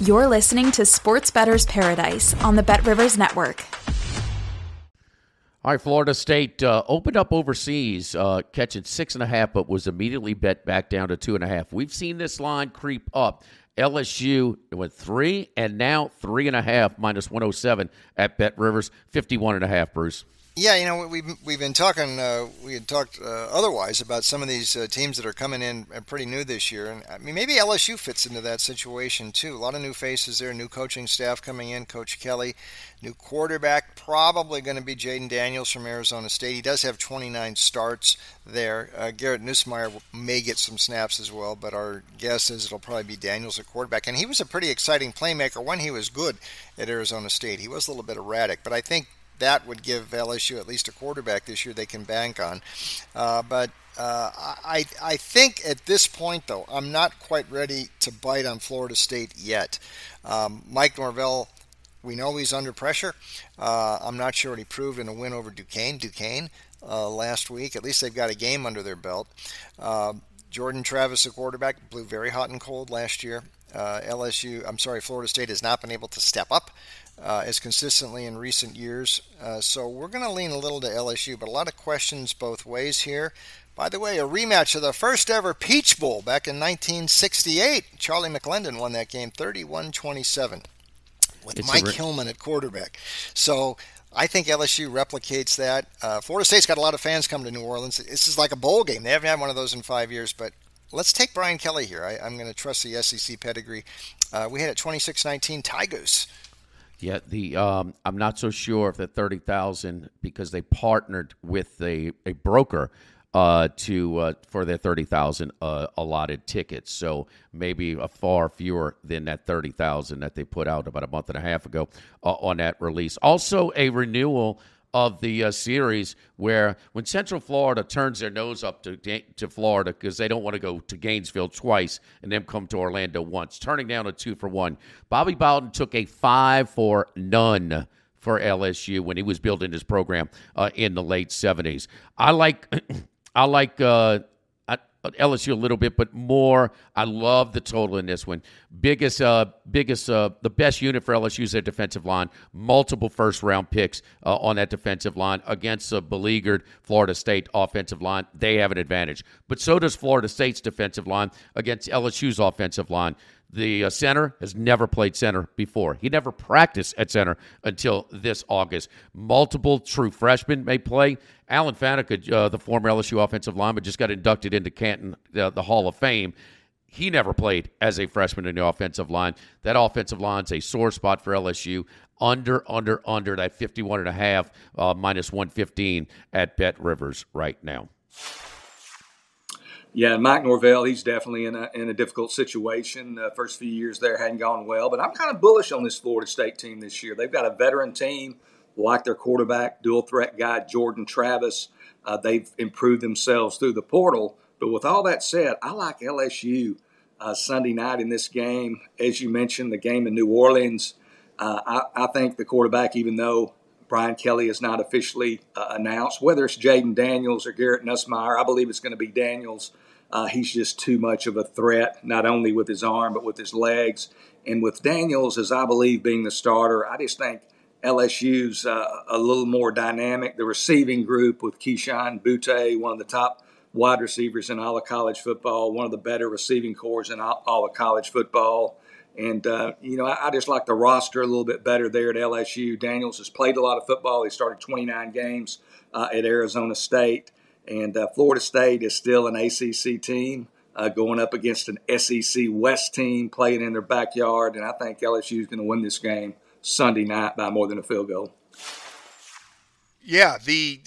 You're listening to Sports Bettor's Paradise on the Bet Rivers Network. All right, Florida State uh, opened up overseas, uh, catching six and a half, but was immediately bet back down to two and a half. We've seen this line creep up. LSU went three and now three and a half minus 107 at Bet Rivers, 51 and a half, Bruce. Yeah, you know we've we've been talking. Uh, we had talked uh, otherwise about some of these uh, teams that are coming in pretty new this year, and I mean maybe LSU fits into that situation too. A lot of new faces there, new coaching staff coming in. Coach Kelly, new quarterback, probably going to be Jayden Daniels from Arizona State. He does have 29 starts there. Uh, Garrett Nussmeier may get some snaps as well, but our guess is it'll probably be Daniels at quarterback. And he was a pretty exciting playmaker when he was good at Arizona State. He was a little bit erratic, but I think that would give LSU at least a quarterback this year they can bank on. Uh, but uh, I, I think at this point, though, I'm not quite ready to bite on Florida State yet. Um, Mike Norvell, we know he's under pressure. Uh, I'm not sure what he proved in a win over Duquesne. Duquesne uh, last week. At least they've got a game under their belt. Uh, Jordan Travis, the quarterback, blew very hot and cold last year. Uh, LSU, I'm sorry, Florida State has not been able to step up uh, as consistently in recent years. Uh, so we're going to lean a little to LSU, but a lot of questions both ways here. By the way, a rematch of the first ever Peach Bowl back in 1968. Charlie McClendon won that game 31 27 with it's Mike re- Hillman at quarterback. So I think LSU replicates that. Uh, Florida State's got a lot of fans coming to New Orleans. This is like a bowl game. They haven't had one of those in five years, but let's take Brian Kelly here. I, am going to trust the SEC pedigree. Uh, we had it 26 19 Tigers yeah, the um, I'm not so sure if the thirty thousand because they partnered with a, a broker uh, to uh, for their thirty thousand uh, allotted tickets. So maybe a far fewer than that thirty thousand that they put out about a month and a half ago uh, on that release. Also, a renewal of the uh, series where when Central Florida turns their nose up to to Florida because they don't want to go to Gainesville twice and then come to Orlando once, turning down a two for one. Bobby Bowden took a five for none for LSU when he was building his program uh, in the late seventies. I like I like uh, LSU a little bit, but more. I love the total in this one. Biggest, uh, biggest, uh, the best unit for LSU is their defensive line. Multiple first round picks uh, on that defensive line against a beleaguered Florida State offensive line. They have an advantage, but so does Florida State's defensive line against LSU's offensive line. The uh, center has never played center before. He never practiced at center until this August. Multiple true freshmen may play. Alan Faneca, uh, the former LSU offensive lineman, just got inducted into Canton, uh, the Hall of Fame. He never played as a freshman in the offensive line. That offensive line's a sore spot for LSU. Under, under, under that 51 and a half, uh, minus 115 at Bet Rivers right now. Yeah, Mike Norvell, he's definitely in a in a difficult situation. The first few years there hadn't gone well, but I'm kind of bullish on this Florida State team this year. They've got a veteran team, like their quarterback, dual threat guy Jordan Travis. Uh, they've improved themselves through the portal. But with all that said, I like LSU uh, Sunday night in this game. As you mentioned, the game in New Orleans. Uh, I, I, think the quarterback, even though Brian Kelly is not officially uh, announced. Whether it's Jayden Daniels or Garrett Nussmeier, I believe it's going to be Daniels. Uh, he's just too much of a threat, not only with his arm, but with his legs. And with Daniels, as I believe, being the starter, I just think LSU's uh, a little more dynamic. The receiving group with Kayshon Boutte, one of the top wide receivers in all of college football, one of the better receiving corps in all, all of college football And, uh, you know, I, I, just like the roster a little bit better there at LSU. Daniels has played a lot of football. He started 29 games uh, at Arizona State. And uh, Florida State is still an ACC team uh, going up against an SEC West team playing in their backyard. And I think LSU is going to win this game Sunday night by more than a field goal. Yeah, the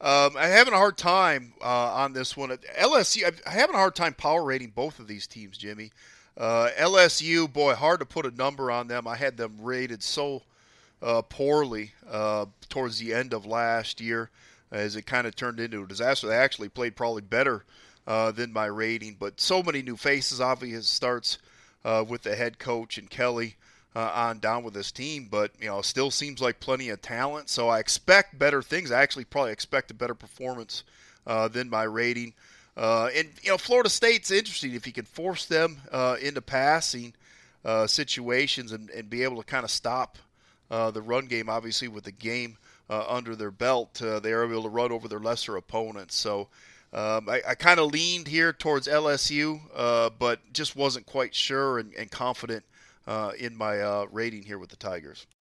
um, I'm having a hard time uh, on this one. LSU, I'm having a hard time power rating both of these teams, Jimmy. Uh, LSU, boy, hard to put a number on them. I had them rated so uh, poorly uh, towards the end of last year as it kind of turned into a disaster. They actually played probably better uh, than my rating, but so many new faces. Obviously, starts uh, with the head coach and Kelly uh, on down with this team, but you know, still seems like plenty of talent. So I expect better things. I actually probably expect a better performance than my rating. Uh, and you know, Florida State's interesting if you can force them uh, into passing uh, situations and, and, be able to kind of stop uh, the run game. Obviously, with the game uh, under their belt, uh, they are able to run over their lesser opponents. So. Um, I, I kind of leaned here towards LSU, but just wasn't quite sure and, and confident in my rating here with the Tigers.